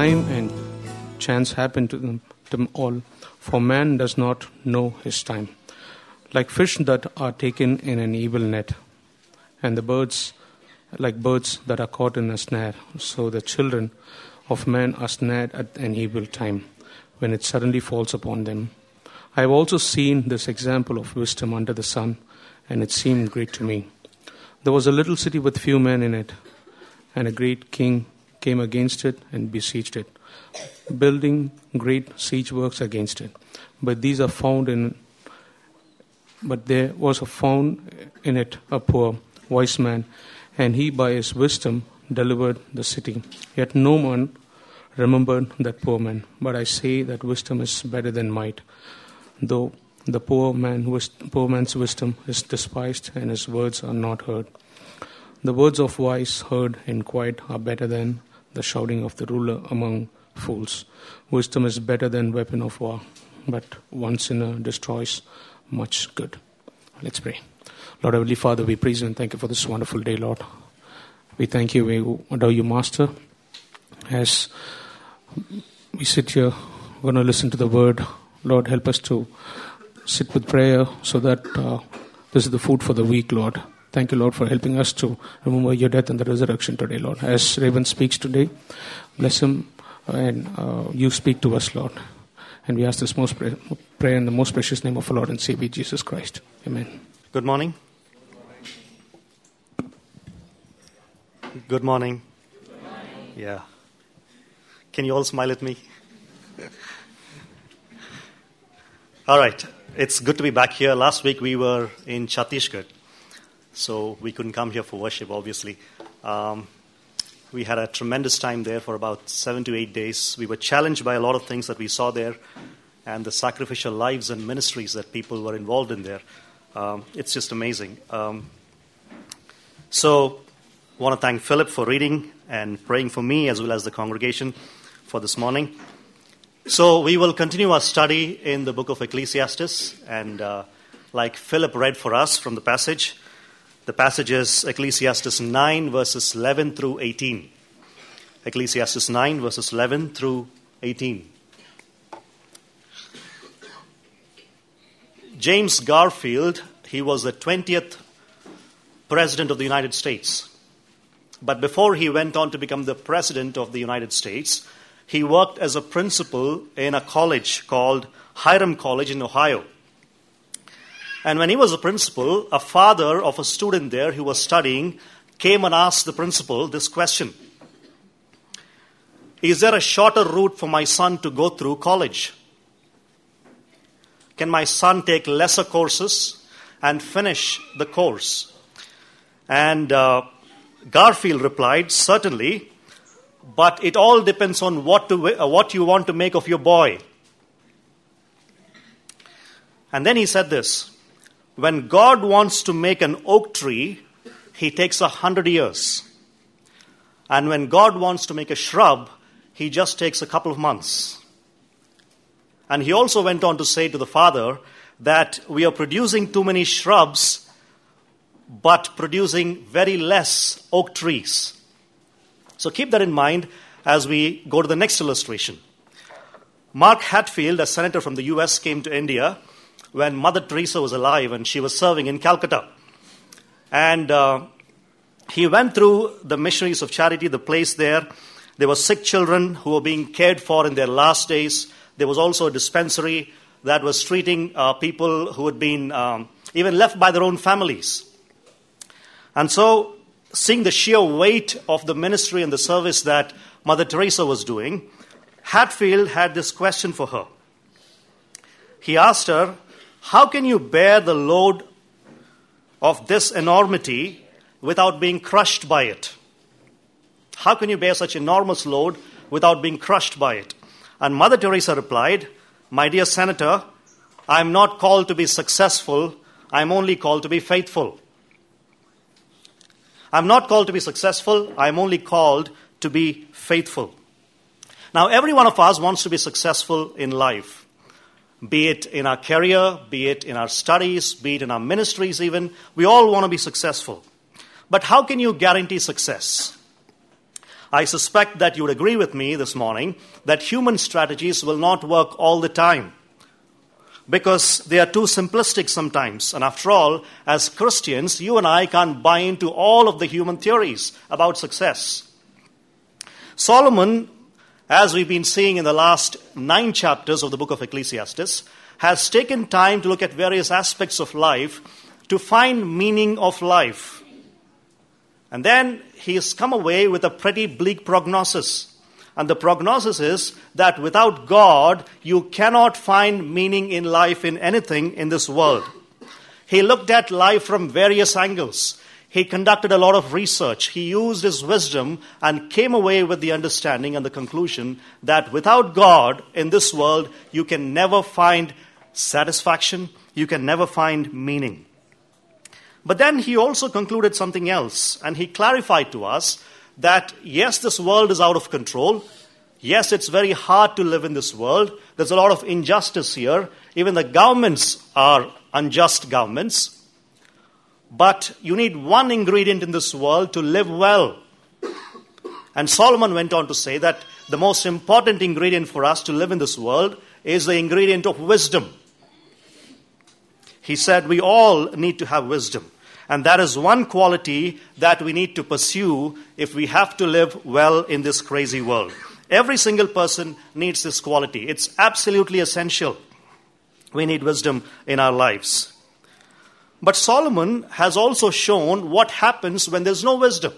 time and chance happen to them, them all, for man does not know his time. Like fish that are taken in an evil net, and the birds, like birds that are caught in a snare, so the children of men are snared at an evil time, when it suddenly falls upon them. I have also seen this example of wisdom under the sun, and it seemed great to me. There was a little city with few men in it, and a great king came against it and besieged it, building great siege works against it. But these are found in but there was a found in it a poor wise man, and he by his wisdom delivered the city. Yet no one remembered that poor man. But I say that wisdom is better than might, though the poor man poor man's wisdom is despised and his words are not heard. The words of wise heard in quiet are better than the shouting of the ruler among fools. Wisdom is better than weapon of war, but one sinner destroys much good. Let's pray. Lord Heavenly Father, we praise you and thank you for this wonderful day, Lord. We thank you, we adore you, Master. As we sit here, we're going to listen to the word. Lord, help us to sit with prayer so that uh, this is the food for the week, Lord. Thank you, Lord, for helping us to remember your death and the resurrection today, Lord. As Raven speaks today, bless him and uh, you speak to us, Lord. And we ask this most pray, prayer in the most precious name of our Lord and Savior Jesus Christ. Amen. Good morning. Good morning. Yeah. Can you all smile at me? all right. It's good to be back here. Last week we were in Chhattisgarh, so we couldn't come here for worship, obviously. Um, we had a tremendous time there for about seven to eight days. We were challenged by a lot of things that we saw there and the sacrificial lives and ministries that people were involved in there. Um, it's just amazing. Um, so, I want to thank Philip for reading and praying for me as well as the congregation for this morning. So, we will continue our study in the book of Ecclesiastes, and uh, like Philip read for us from the passage, the passage is Ecclesiastes 9, verses 11 through 18. Ecclesiastes 9, verses 11 through 18. James Garfield, he was the 20th President of the United States. But before he went on to become the President of the United States, he worked as a principal in a college called Hiram College in Ohio. And when he was a principal, a father of a student there who was studying came and asked the principal this question Is there a shorter route for my son to go through college? Can my son take lesser courses and finish the course? And uh, Garfield replied, Certainly, but it all depends on what, to, uh, what you want to make of your boy. And then he said this when God wants to make an oak tree, he takes a hundred years. And when God wants to make a shrub, he just takes a couple of months. And he also went on to say to the father that we are producing too many shrubs, but producing very less oak trees. So keep that in mind as we go to the next illustration. Mark Hatfield, a senator from the US, came to India when Mother Teresa was alive and she was serving in Calcutta. And uh, he went through the missionaries of charity, the place there. There were sick children who were being cared for in their last days. There was also a dispensary that was treating uh, people who had been um, even left by their own families. And so, seeing the sheer weight of the ministry and the service that Mother Teresa was doing, Hatfield had this question for her. He asked her, how can you bear the load of this enormity without being crushed by it? How can you bear such enormous load without being crushed by it? And Mother Teresa replied, My dear Senator, I am not called to be successful, I am only called to be faithful. I'm not called to be successful, I am only called to be faithful. Now, every one of us wants to be successful in life be it in our career, be it in our studies, be it in our ministries, even. We all want to be successful. But how can you guarantee success? I suspect that you would agree with me this morning that human strategies will not work all the time because they are too simplistic sometimes. And after all, as Christians, you and I can't buy into all of the human theories about success. Solomon, as we've been seeing in the last nine chapters of the book of Ecclesiastes, has taken time to look at various aspects of life to find meaning of life. And then he has come away with a pretty bleak prognosis. And the prognosis is that without God, you cannot find meaning in life in anything in this world. He looked at life from various angles. He conducted a lot of research. He used his wisdom and came away with the understanding and the conclusion that without God in this world, you can never find satisfaction, you can never find meaning. But then he also concluded something else, and he clarified to us that yes, this world is out of control. Yes, it's very hard to live in this world. There's a lot of injustice here. Even the governments are unjust governments. But you need one ingredient in this world to live well. And Solomon went on to say that the most important ingredient for us to live in this world is the ingredient of wisdom. He said we all need to have wisdom. And that is one quality that we need to pursue if we have to live well in this crazy world. Every single person needs this quality. It's absolutely essential. We need wisdom in our lives. But Solomon has also shown what happens when there's no wisdom.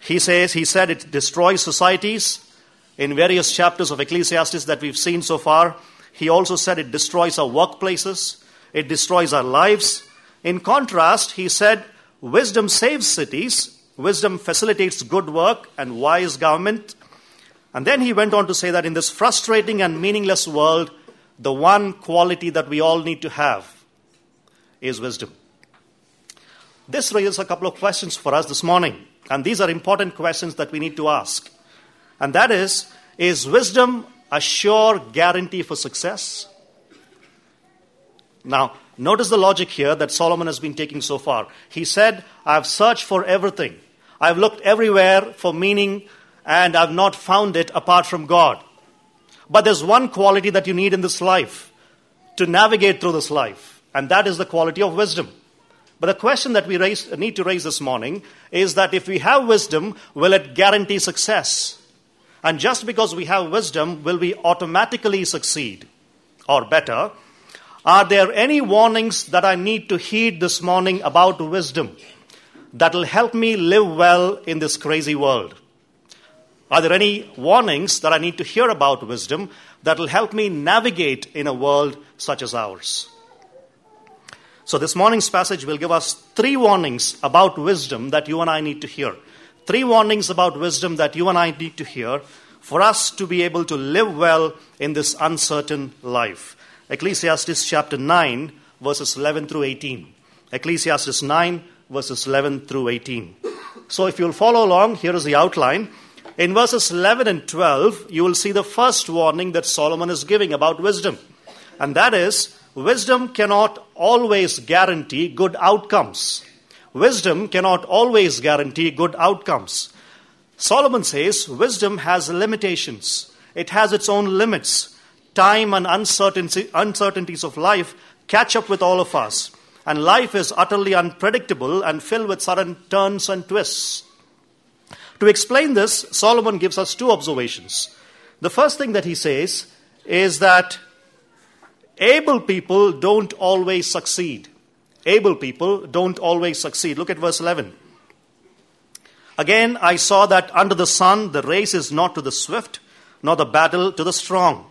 He says, he said it destroys societies in various chapters of Ecclesiastes that we've seen so far. He also said it destroys our workplaces, it destroys our lives, in contrast, he said, wisdom saves cities, wisdom facilitates good work and wise government. And then he went on to say that in this frustrating and meaningless world, the one quality that we all need to have is wisdom. This raises a couple of questions for us this morning, and these are important questions that we need to ask. And that is Is wisdom a sure guarantee for success? Now, Notice the logic here that Solomon has been taking so far. He said, I've searched for everything. I've looked everywhere for meaning and I've not found it apart from God. But there's one quality that you need in this life to navigate through this life, and that is the quality of wisdom. But the question that we raise, need to raise this morning is that if we have wisdom, will it guarantee success? And just because we have wisdom, will we automatically succeed? Or better, are there any warnings that I need to heed this morning about wisdom that will help me live well in this crazy world? Are there any warnings that I need to hear about wisdom that will help me navigate in a world such as ours? So, this morning's passage will give us three warnings about wisdom that you and I need to hear. Three warnings about wisdom that you and I need to hear for us to be able to live well in this uncertain life. Ecclesiastes chapter 9, verses 11 through 18. Ecclesiastes 9, verses 11 through 18. So if you'll follow along, here is the outline. In verses 11 and 12, you will see the first warning that Solomon is giving about wisdom. And that is, wisdom cannot always guarantee good outcomes. Wisdom cannot always guarantee good outcomes. Solomon says wisdom has limitations, it has its own limits time and uncertainties of life catch up with all of us. And life is utterly unpredictable and filled with sudden turns and twists. To explain this, Solomon gives us two observations. The first thing that he says is that able people don't always succeed. Able people don't always succeed. Look at verse 11. Again, I saw that under the sun the race is not to the swift, nor the battle to the strong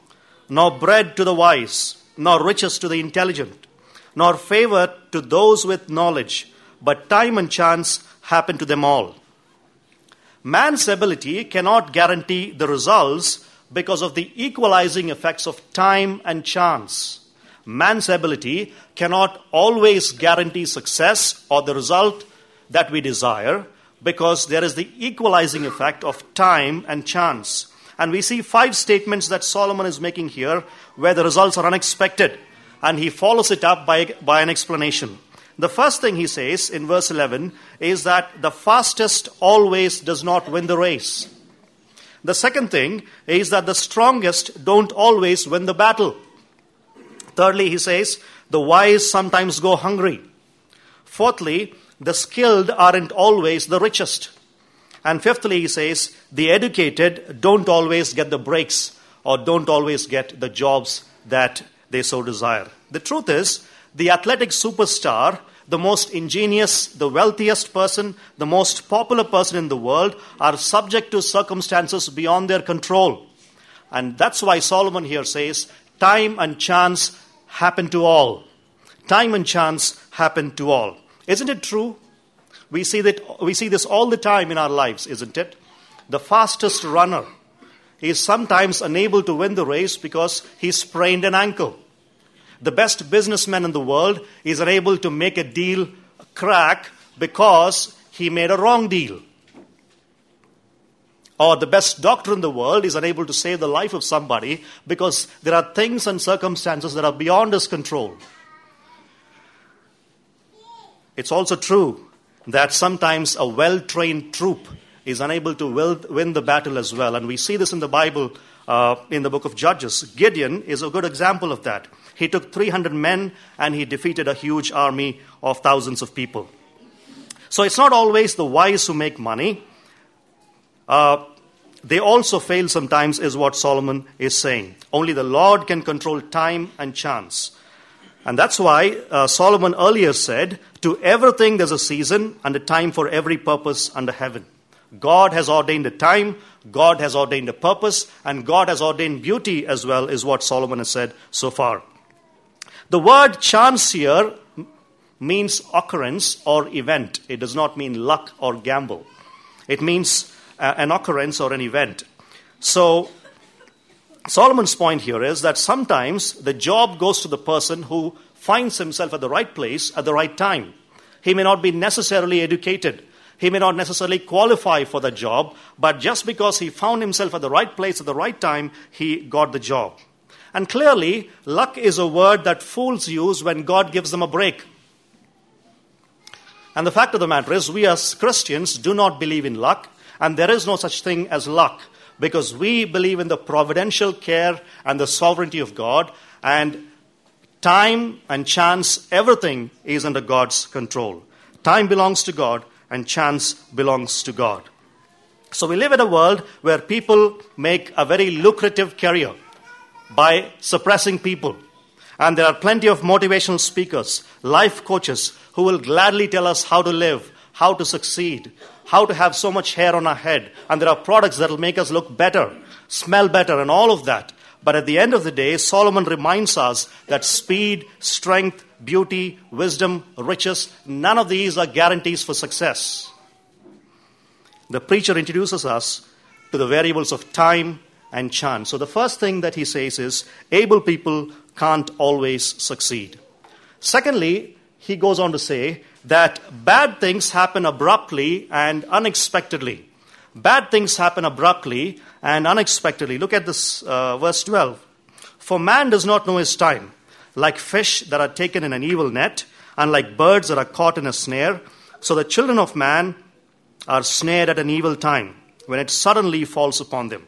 nor bread to the wise, nor riches to the intelligent, nor favor to those with knowledge, but time and chance happen to them all. Man's ability cannot guarantee the results because of the equalizing effects of time and chance. Man's ability cannot always guarantee success or the result that we desire because there is the equalizing effect of time and chance. And we see five statements that Solomon is making here where the results are unexpected. And he follows it up by, by an explanation. The first thing he says in verse 11 is that the fastest always does not win the race. The second thing is that the strongest don't always win the battle. Thirdly, he says, the wise sometimes go hungry. Fourthly, the skilled aren't always the richest. And fifthly, he says, the educated don't always get the breaks or don't always get the jobs that they so desire. The truth is, the athletic superstar, the most ingenious, the wealthiest person, the most popular person in the world are subject to circumstances beyond their control. And that's why Solomon here says, time and chance happen to all. Time and chance happen to all. Isn't it true? We see, that, we see this all the time in our lives, isn't it? The fastest runner is sometimes unable to win the race because he sprained an ankle. The best businessman in the world is unable to make a deal crack because he made a wrong deal. Or the best doctor in the world is unable to save the life of somebody because there are things and circumstances that are beyond his control. It's also true that sometimes a well trained troop is unable to win the battle as well. And we see this in the Bible uh, in the book of Judges. Gideon is a good example of that. He took 300 men and he defeated a huge army of thousands of people. So it's not always the wise who make money. Uh, they also fail sometimes, is what Solomon is saying. Only the Lord can control time and chance. And that's why uh, Solomon earlier said, To everything there's a season and a time for every purpose under heaven. God has ordained a time, God has ordained a purpose, and God has ordained beauty as well, is what Solomon has said so far. The word chance here means occurrence or event. It does not mean luck or gamble. It means uh, an occurrence or an event. So, Solomon's point here is that sometimes the job goes to the person who finds himself at the right place at the right time. He may not be necessarily educated. He may not necessarily qualify for the job, but just because he found himself at the right place at the right time, he got the job. And clearly, luck is a word that fools use when God gives them a break. And the fact of the matter is, we as Christians do not believe in luck, and there is no such thing as luck because we believe in the providential care and the sovereignty of God, and time and chance, everything is under God's control. Time belongs to God, and chance belongs to God. So we live in a world where people make a very lucrative career by suppressing people. And there are plenty of motivational speakers, life coaches, who will gladly tell us how to live, how to succeed, how to have so much hair on our head. And there are products that will make us look better, smell better, and all of that. But at the end of the day, Solomon reminds us that speed, strength, beauty, wisdom, riches, none of these are guarantees for success. The preacher introduces us to the variables of time and chance. So the first thing that he says is able people can't always succeed. Secondly, he goes on to say that bad things happen abruptly and unexpectedly. Bad things happen abruptly and unexpectedly. Look at this uh, verse 12. For man does not know his time, like fish that are taken in an evil net, and like birds that are caught in a snare. So the children of man are snared at an evil time, when it suddenly falls upon them.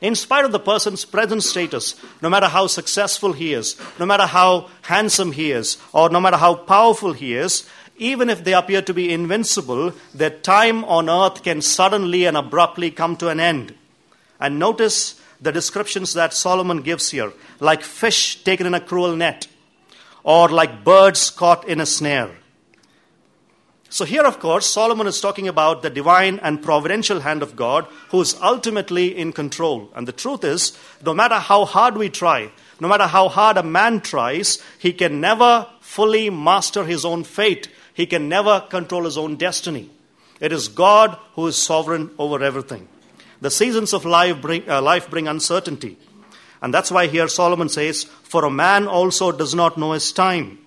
In spite of the person's present status, no matter how successful he is, no matter how handsome he is, or no matter how powerful he is, even if they appear to be invincible, their time on earth can suddenly and abruptly come to an end. And notice the descriptions that Solomon gives here like fish taken in a cruel net, or like birds caught in a snare. So, here, of course, Solomon is talking about the divine and providential hand of God who is ultimately in control. And the truth is, no matter how hard we try, no matter how hard a man tries, he can never fully master his own fate. He can never control his own destiny. It is God who is sovereign over everything. The seasons of life bring, uh, life bring uncertainty. And that's why here Solomon says, For a man also does not know his time.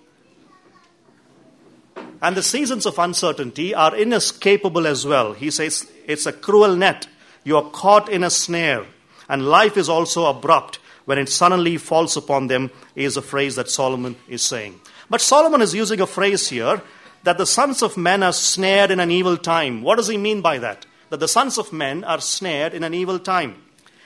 And the seasons of uncertainty are inescapable as well. He says it's a cruel net. You are caught in a snare. And life is also abrupt, when it suddenly falls upon them, is a phrase that Solomon is saying. But Solomon is using a phrase here that the sons of men are snared in an evil time. What does he mean by that? That the sons of men are snared in an evil time.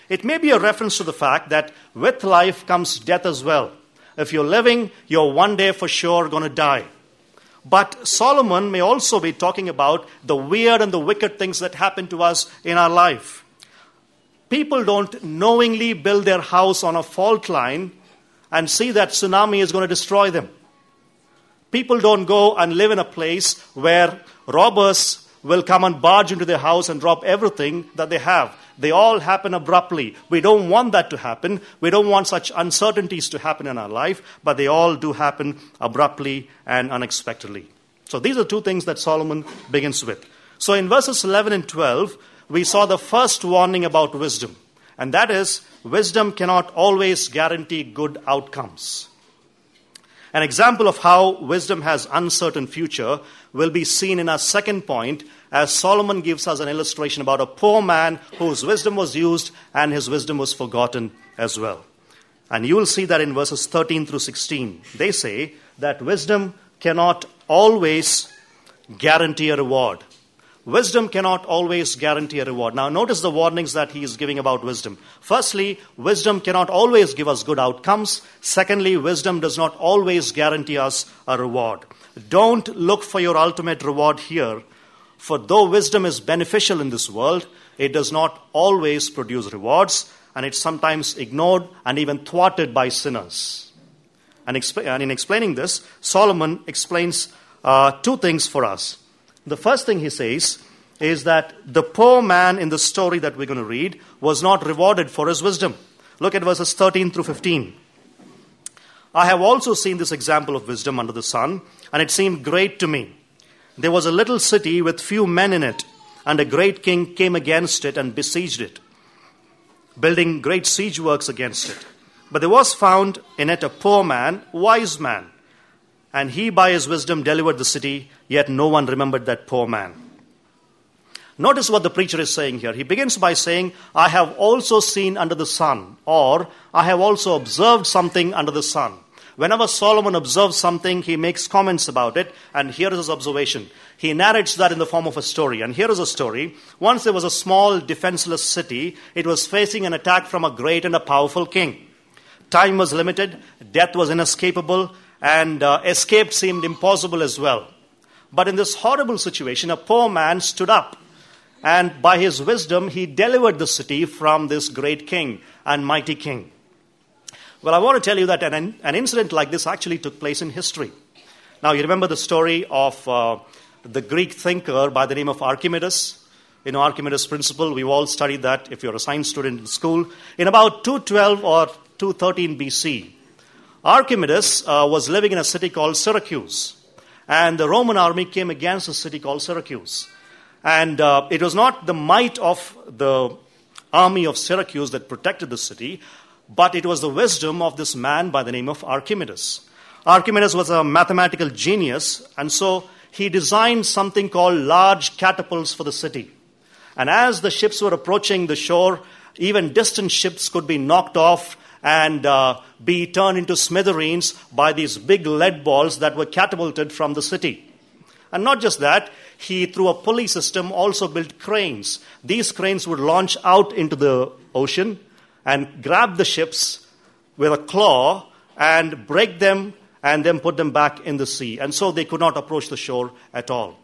It may be a reference to the fact that with life comes death as well. If you're living, you're one day for sure going to die. But Solomon may also be talking about the weird and the wicked things that happen to us in our life. People don't knowingly build their house on a fault line and see that tsunami is going to destroy them. People don't go and live in a place where robbers will come and barge into their house and drop everything that they have. They all happen abruptly. We don't want that to happen. We don't want such uncertainties to happen in our life, but they all do happen abruptly and unexpectedly. So these are two things that Solomon begins with. So in verses 11 and 12, we saw the first warning about wisdom, and that is wisdom cannot always guarantee good outcomes. An example of how wisdom has uncertain future will be seen in our second point as Solomon gives us an illustration about a poor man whose wisdom was used and his wisdom was forgotten as well. And you will see that in verses 13 through 16. They say that wisdom cannot always guarantee a reward. Wisdom cannot always guarantee a reward. Now, notice the warnings that he is giving about wisdom. Firstly, wisdom cannot always give us good outcomes. Secondly, wisdom does not always guarantee us a reward. Don't look for your ultimate reward here, for though wisdom is beneficial in this world, it does not always produce rewards, and it's sometimes ignored and even thwarted by sinners. And, in explaining this, Solomon explains uh, two things for us. The first thing he says is that the poor man in the story that we're going to read was not rewarded for his wisdom. Look at verses 13 through 15. I have also seen this example of wisdom under the sun, and it seemed great to me. There was a little city with few men in it, and a great king came against it and besieged it, building great siege works against it. But there was found in it a poor man, wise man and he by his wisdom delivered the city, yet no one remembered that poor man. Notice what the preacher is saying here. He begins by saying, I have also seen under the sun, or I have also observed something under the sun. Whenever Solomon observes something, he makes comments about it, and here is his observation. He narrates that in the form of a story. And here is a story. Once there was a small, defenseless city. It was facing an attack from a great and a powerful king. Time was limited, death was inescapable, and uh, escape seemed impossible as well. But in this horrible situation, a poor man stood up, and by his wisdom, he delivered the city from this great king and mighty king. Well, I want to tell you that an, an incident like this actually took place in history. Now, you remember the story of uh, the Greek thinker by the name of Archimedes? You know, Archimedes' principle, we've all studied that if you're a science student in school. In about 212 or 213 BC, Archimedes uh, was living in a city called Syracuse, and the Roman army came against a city called Syracuse. And uh, it was not the might of the army of Syracuse that protected the city, but it was the wisdom of this man by the name of Archimedes. Archimedes was a mathematical genius, and so he designed something called large catapults for the city. And as the ships were approaching the shore, even distant ships could be knocked off and uh, be turned into smithereens by these big lead balls that were catapulted from the city. And not just that, he, through a pulley system, also built cranes. These cranes would launch out into the ocean and grab the ships with a claw and break them and then put them back in the sea. And so they could not approach the shore at all.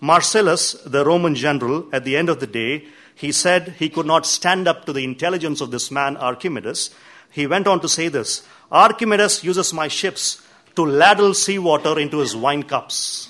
Marcellus, the Roman general, at the end of the day, he said he could not stand up to the intelligence of this man, Archimedes, he went on to say this Archimedes uses my ships to ladle seawater into his wine cups.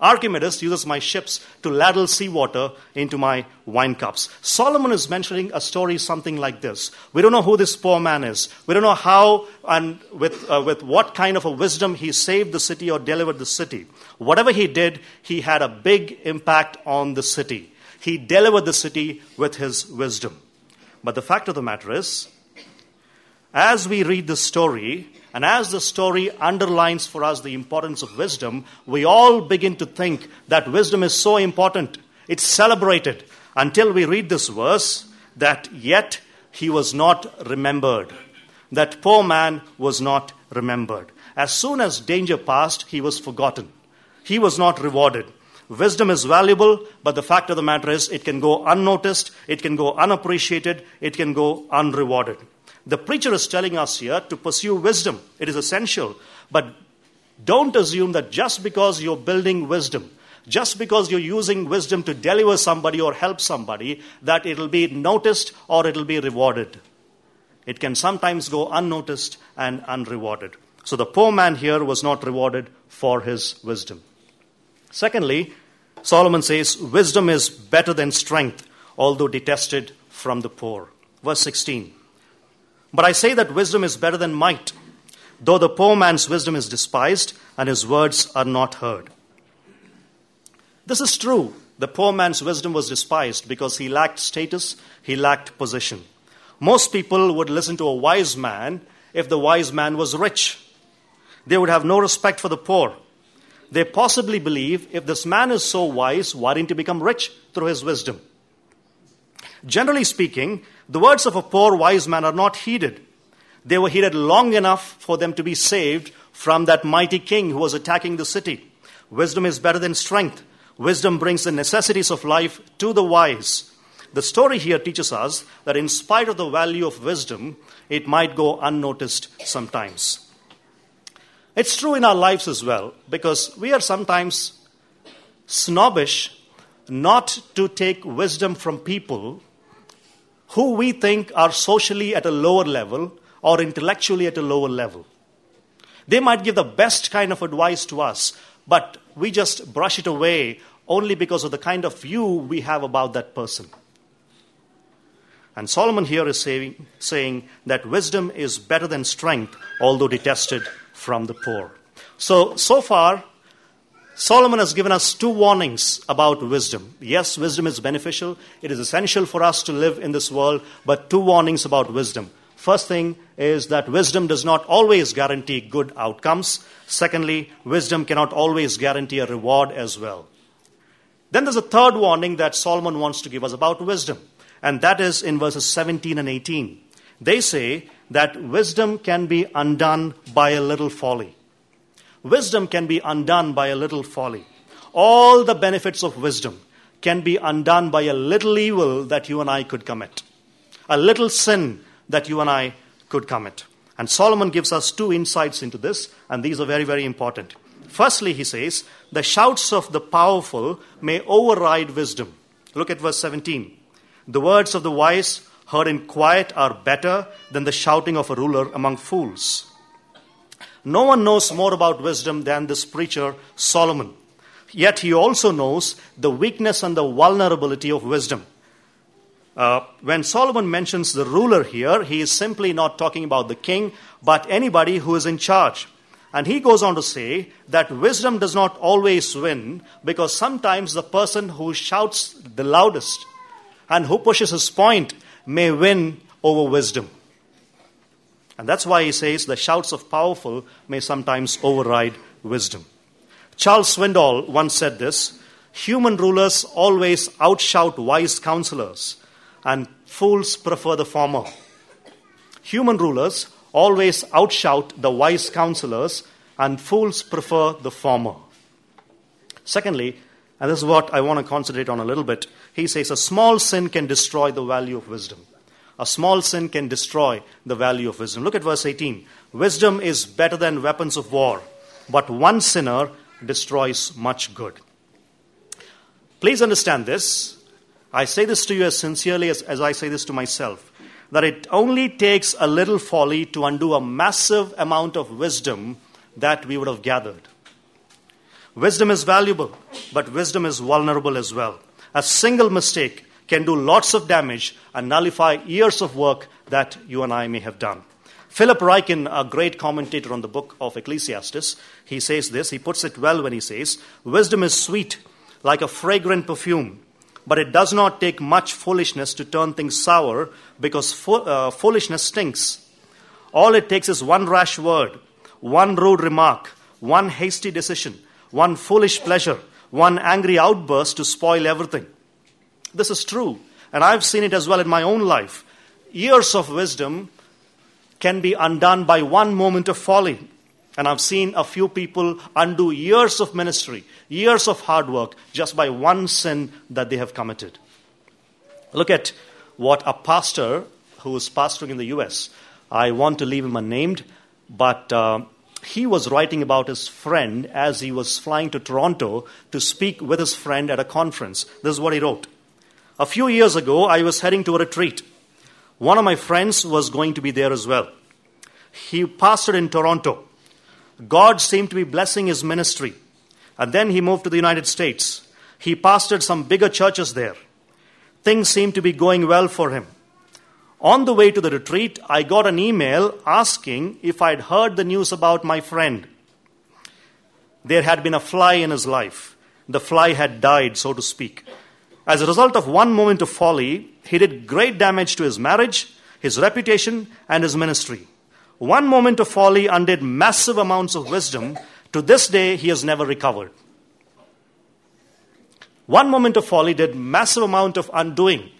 Archimedes uses my ships to ladle seawater into my wine cups. Solomon is mentioning a story something like this. We don't know who this poor man is. We don't know how and with, uh, with what kind of a wisdom he saved the city or delivered the city. Whatever he did, he had a big impact on the city. He delivered the city with his wisdom. But the fact of the matter is, as we read the story, and as the story underlines for us the importance of wisdom, we all begin to think that wisdom is so important. It's celebrated until we read this verse that yet he was not remembered. That poor man was not remembered. As soon as danger passed, he was forgotten. He was not rewarded. Wisdom is valuable, but the fact of the matter is it can go unnoticed, it can go unappreciated, it can go unrewarded. The preacher is telling us here to pursue wisdom. It is essential. But don't assume that just because you're building wisdom, just because you're using wisdom to deliver somebody or help somebody, that it'll be noticed or it'll be rewarded. It can sometimes go unnoticed and unrewarded. So the poor man here was not rewarded for his wisdom. Secondly, Solomon says, Wisdom is better than strength, although detested from the poor. Verse 16. But I say that wisdom is better than might, though the poor man's wisdom is despised and his words are not heard. This is true. The poor man's wisdom was despised because he lacked status, he lacked position. Most people would listen to a wise man if the wise man was rich. They would have no respect for the poor. They possibly believe if this man is so wise, why didn't he become rich through his wisdom? Generally speaking, the words of a poor wise man are not heeded. They were heeded long enough for them to be saved from that mighty king who was attacking the city. Wisdom is better than strength. Wisdom brings the necessities of life to the wise. The story here teaches us that in spite of the value of wisdom, it might go unnoticed sometimes. It's true in our lives as well, because we are sometimes snobbish not to take wisdom from people who we think are socially at a lower level or intellectually at a lower level. They might give the best kind of advice to us, but we just brush it away only because of the kind of view we have about that person. And Solomon here is saying, saying that wisdom is better than strength, although detested from the poor. So, so far, Solomon has given us two warnings about wisdom. Yes, wisdom is beneficial, it is essential for us to live in this world, but two warnings about wisdom. First thing is that wisdom does not always guarantee good outcomes. Secondly, wisdom cannot always guarantee a reward as well. Then there's a third warning that Solomon wants to give us about wisdom, and that is in verses 17 and 18. They say that wisdom can be undone by a little folly. Wisdom can be undone by a little folly. All the benefits of wisdom can be undone by a little evil that you and I could commit, a little sin that you and I could commit. And Solomon gives us two insights into this, and these are very, very important. Firstly, he says, the shouts of the powerful may override wisdom. Look at verse 17. The words of the wise heard in quiet are better than the shouting of a ruler among fools. No one knows more about wisdom than this preacher, Solomon. Yet he also knows the weakness and the vulnerability of wisdom. Uh, when Solomon mentions the ruler here, he is simply not talking about the king, but anybody who is in charge. And he goes on to say that wisdom does not always win because sometimes the person who shouts the loudest and who pushes his point may win over wisdom. And that's why he says the shouts of powerful may sometimes override wisdom. Charles Swindoll once said this Human rulers always outshout wise counselors, and fools prefer the former. Human rulers always outshout the wise counselors, and fools prefer the former. Secondly, and this is what I want to concentrate on a little bit, he says a small sin can destroy the value of wisdom. A small sin can destroy the value of wisdom. Look at verse 18. Wisdom is better than weapons of war, but one sinner destroys much good. Please understand this. I say this to you as sincerely as, as I say this to myself that it only takes a little folly to undo a massive amount of wisdom that we would have gathered. Wisdom is valuable, but wisdom is vulnerable as well. A single mistake can do lots of damage and nullify years of work that you and I may have done. Philip Ryken, a great commentator on the book of Ecclesiastes, he says this. He puts it well when he says, Wisdom is sweet, like a fragrant perfume, but it does not take much foolishness to turn things sour because fo- uh, foolishness stinks. All it takes is one rash word, one rude remark, one hasty decision, one foolish pleasure, one angry outburst to spoil everything. This is true, and I've seen it as well in my own life. years of wisdom can be undone by one moment of folly. And I've seen a few people undo years of ministry, years of hard work, just by one sin that they have committed. Look at what a pastor who is pastoring in the US, I want to leave him unnamed, but uh, he was writing about his friend as he was flying to Toronto to speak with his friend at a conference. This is what he wrote. A few years ago, I was heading to a retreat. One of my friends was going to be there as well. He pastored in Toronto. God seemed to be blessing his ministry. And then he moved to the United States. He pastored some bigger churches there. Things seemed to be going well for him. On the way to the retreat, I got an email asking if I'd heard the news about my friend. There had been a fly in his life. The fly had died, so to speak. As a result of one moment of folly, he did great damage to his marriage, his reputation, and his ministry. One moment of folly undid massive amounts of wisdom. To this day, he has never recovered. One moment of folly did massive amount of undoing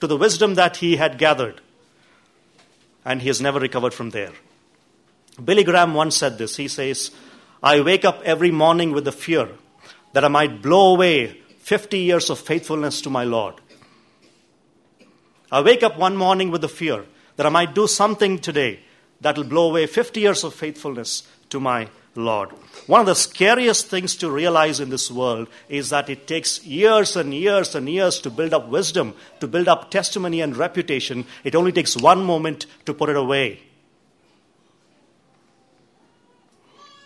to the wisdom that he had gathered and he has never recovered from there. Billy Graham once said this. He says, I wake up every morning with the fear that I might blow away 50 years of faithfulness to my Lord. I wake up one morning with the fear that I might do something today that will blow away 50 years of faithfulness to my Lord. One of the scariest things to realize in this world is that it takes years and years and years to build up wisdom, to build up testimony and reputation. It only takes one moment to put it away.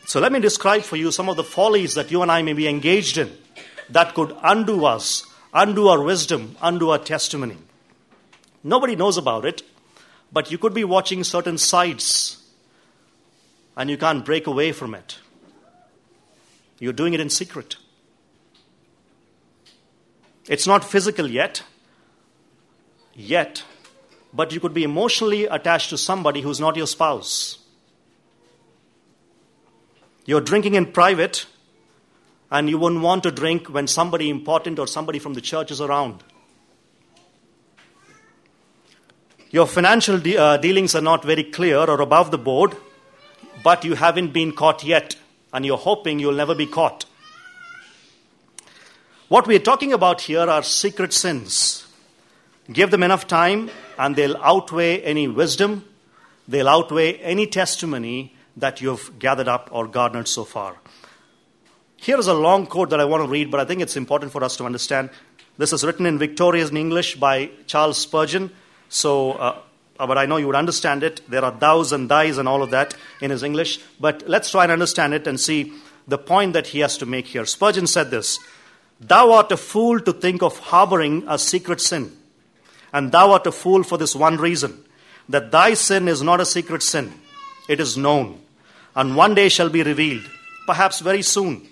So, let me describe for you some of the follies that you and I may be engaged in that could undo us, undo our wisdom, undo our testimony. Nobody knows about it, but you could be watching certain sites and you can't break away from it. You're doing it in secret. It's not physical yet, yet, but you could be emotionally attached to somebody who's not your spouse. You're drinking in private, and you wouldn't want to drink when somebody important or somebody from the church is around. Your financial de- uh, dealings are not very clear or above the board, but you haven't been caught yet, and you're hoping you'll never be caught. What we're talking about here are secret sins. Give them enough time, and they'll outweigh any wisdom, they'll outweigh any testimony that you've gathered up or garnered so far. Here is a long quote that I want to read, but I think it's important for us to understand. This is written in Victorian English by Charles Spurgeon. So uh, uh, but I know you would understand it. There are thous and thys and all of that in his English. But let's try and understand it and see the point that he has to make here. Spurgeon said this Thou art a fool to think of harboring a secret sin. And thou art a fool for this one reason that thy sin is not a secret sin, it is known, and one day shall be revealed, perhaps very soon.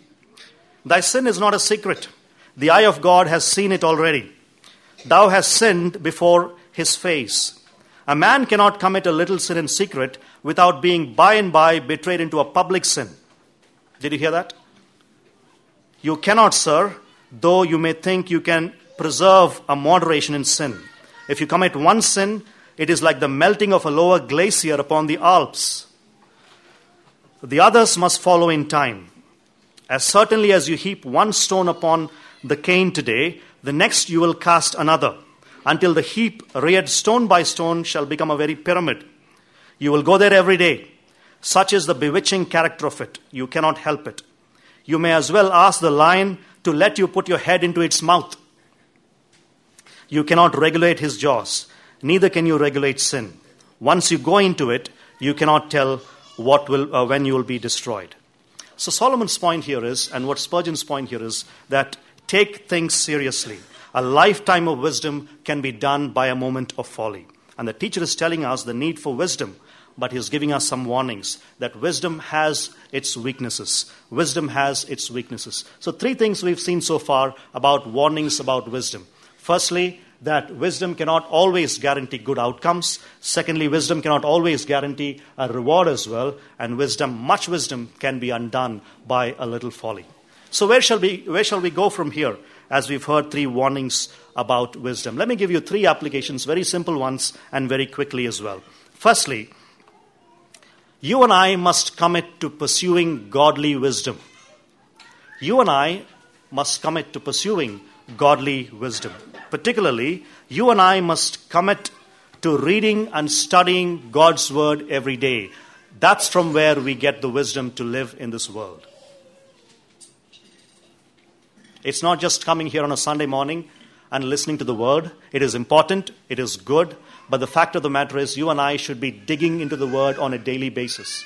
Thy sin is not a secret. The eye of God has seen it already. Thou hast sinned before his face. A man cannot commit a little sin in secret without being by and by betrayed into a public sin. Did you hear that? You cannot, sir, though you may think you can preserve a moderation in sin. If you commit one sin, it is like the melting of a lower glacier upon the Alps. The others must follow in time. As certainly as you heap one stone upon the cane today, the next you will cast another until the heap reared stone by stone shall become a very pyramid. You will go there every day. Such is the bewitching character of it. You cannot help it. You may as well ask the lion to let you put your head into its mouth. You cannot regulate his jaws, neither can you regulate sin. Once you go into it, you cannot tell what will, uh, when you will be destroyed. So, Solomon's point here is, and what Spurgeon's point here is, that take things seriously. A lifetime of wisdom can be done by a moment of folly. And the teacher is telling us the need for wisdom, but he's giving us some warnings that wisdom has its weaknesses. Wisdom has its weaknesses. So, three things we've seen so far about warnings about wisdom. Firstly, that wisdom cannot always guarantee good outcomes. Secondly, wisdom cannot always guarantee a reward as well. And wisdom, much wisdom, can be undone by a little folly. So, where shall we, where shall we go from here? as we've heard three warnings about wisdom. Let me give you three applications, very simple ones, and very quickly as well. Firstly, you and I must commit to pursuing godly wisdom. You and I must commit to pursuing godly wisdom. Particularly, you and I must commit to reading and studying God's Word every day. That's from where we get the wisdom to live in this world. It's not just coming here on a Sunday morning and listening to the Word. It is important, it is good, but the fact of the matter is, you and I should be digging into the Word on a daily basis.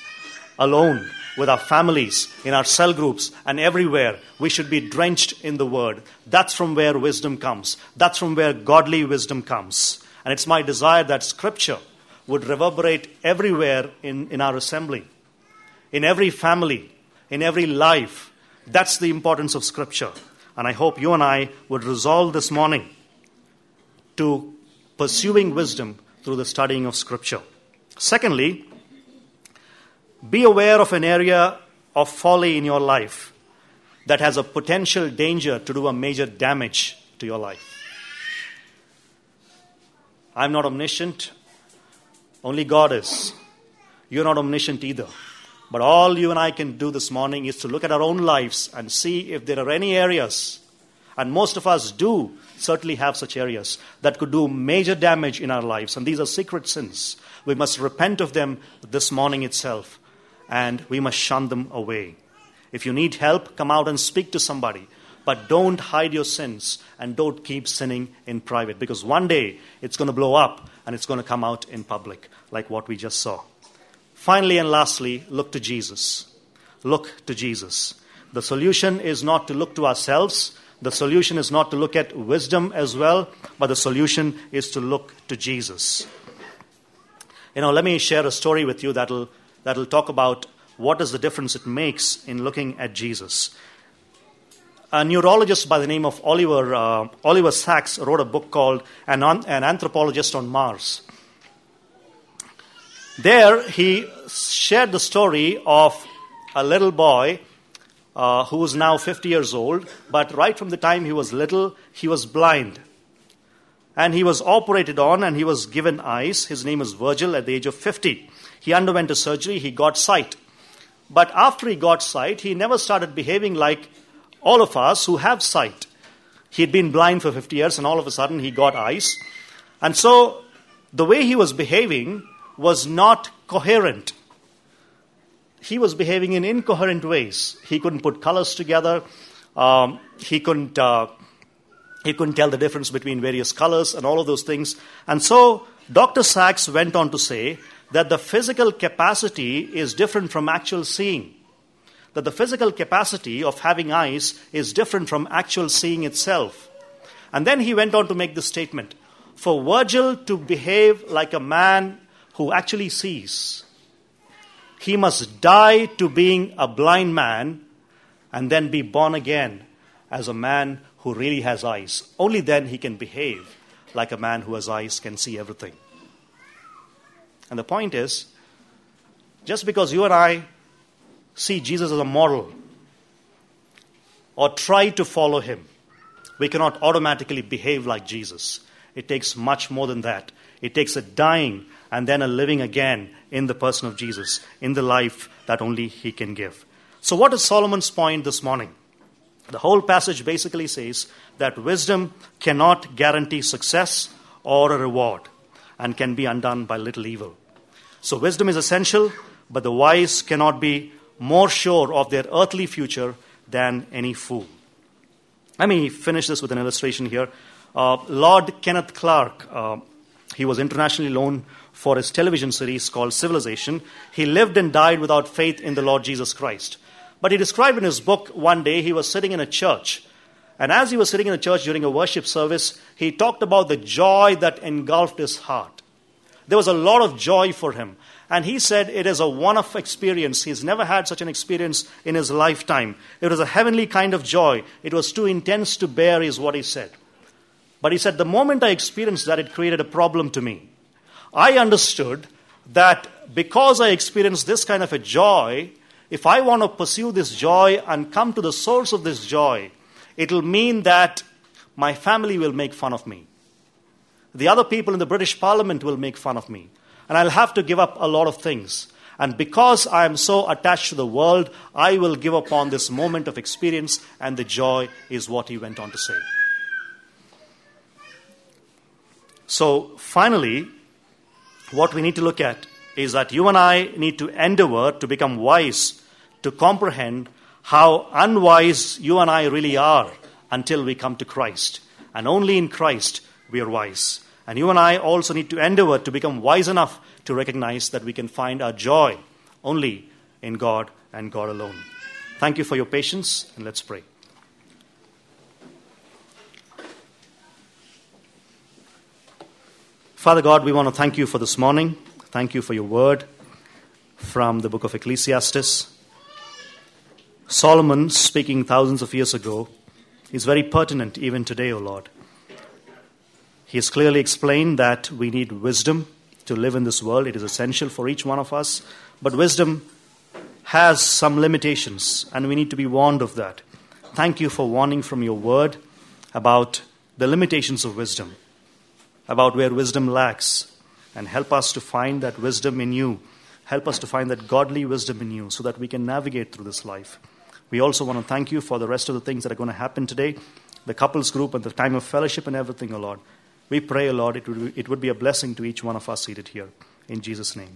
Alone, with our families, in our cell groups, and everywhere, we should be drenched in the Word. That's from where wisdom comes. That's from where godly wisdom comes. And it's my desire that Scripture would reverberate everywhere in, in our assembly, in every family, in every life. That's the importance of Scripture. And I hope you and I would resolve this morning to pursuing wisdom through the studying of Scripture. Secondly, be aware of an area of folly in your life that has a potential danger to do a major damage to your life. I'm not omniscient, only God is. You're not omniscient either. But all you and I can do this morning is to look at our own lives and see if there are any areas, and most of us do certainly have such areas, that could do major damage in our lives. And these are secret sins. We must repent of them this morning itself, and we must shun them away. If you need help, come out and speak to somebody. But don't hide your sins and don't keep sinning in private because one day it's going to blow up and it's going to come out in public, like what we just saw. Finally and lastly, look to Jesus. Look to Jesus. The solution is not to look to ourselves. The solution is not to look at wisdom as well, but the solution is to look to Jesus. You know, let me share a story with you that'll, that'll talk about what is the difference it makes in looking at Jesus. A neurologist by the name of Oliver, uh, Oliver Sacks wrote a book called An, An Anthropologist on Mars. There, he shared the story of a little boy uh, who is now 50 years old, but right from the time he was little, he was blind. And he was operated on and he was given eyes. His name is Virgil at the age of 50. He underwent a surgery, he got sight. But after he got sight, he never started behaving like all of us who have sight. He had been blind for 50 years and all of a sudden he got eyes. And so the way he was behaving was not coherent. He was behaving in incoherent ways. He couldn't put colors together. Um, he couldn't. Uh, he couldn't tell the difference between various colors and all of those things. And so Dr. Sacks went on to say that the physical capacity is different from actual seeing. That the physical capacity of having eyes is different from actual seeing itself. And then he went on to make this statement For Virgil to behave like a man who actually sees. He must die to being a blind man and then be born again as a man who really has eyes. Only then he can behave like a man who has eyes can see everything. And the point is just because you and I see Jesus as a model or try to follow him, we cannot automatically behave like Jesus. It takes much more than that. It takes a dying and then a living again in the person of Jesus, in the life that only He can give. So, what is Solomon's point this morning? The whole passage basically says that wisdom cannot guarantee success or a reward and can be undone by little evil. So, wisdom is essential, but the wise cannot be more sure of their earthly future than any fool. Let me finish this with an illustration here. Uh, Lord Kenneth Clark, uh, he was internationally known for his television series called Civilization. He lived and died without faith in the Lord Jesus Christ. But he described in his book one day he was sitting in a church. And as he was sitting in a church during a worship service, he talked about the joy that engulfed his heart. There was a lot of joy for him. And he said it is a one off experience. He's never had such an experience in his lifetime. It was a heavenly kind of joy. It was too intense to bear, is what he said. But he said, the moment I experienced that, it created a problem to me. I understood that because I experienced this kind of a joy, if I want to pursue this joy and come to the source of this joy, it'll mean that my family will make fun of me. The other people in the British Parliament will make fun of me. And I'll have to give up a lot of things. And because I am so attached to the world, I will give up on this moment of experience, and the joy is what he went on to say. So, finally, what we need to look at is that you and I need to endeavor to become wise, to comprehend how unwise you and I really are until we come to Christ. And only in Christ we are wise. And you and I also need to endeavor to become wise enough to recognize that we can find our joy only in God and God alone. Thank you for your patience, and let's pray. Father God, we want to thank you for this morning. Thank you for your word from the book of Ecclesiastes. Solomon, speaking thousands of years ago, is very pertinent even today, O Lord. He has clearly explained that we need wisdom to live in this world. It is essential for each one of us. But wisdom has some limitations, and we need to be warned of that. Thank you for warning from your word about the limitations of wisdom, about where wisdom lacks, and help us to find that wisdom in you. Help us to find that godly wisdom in you so that we can navigate through this life. We also want to thank you for the rest of the things that are going to happen today the couples group and the time of fellowship and everything, O Lord. We pray, O Lord, it would, be, it would be a blessing to each one of us seated here. In Jesus' name.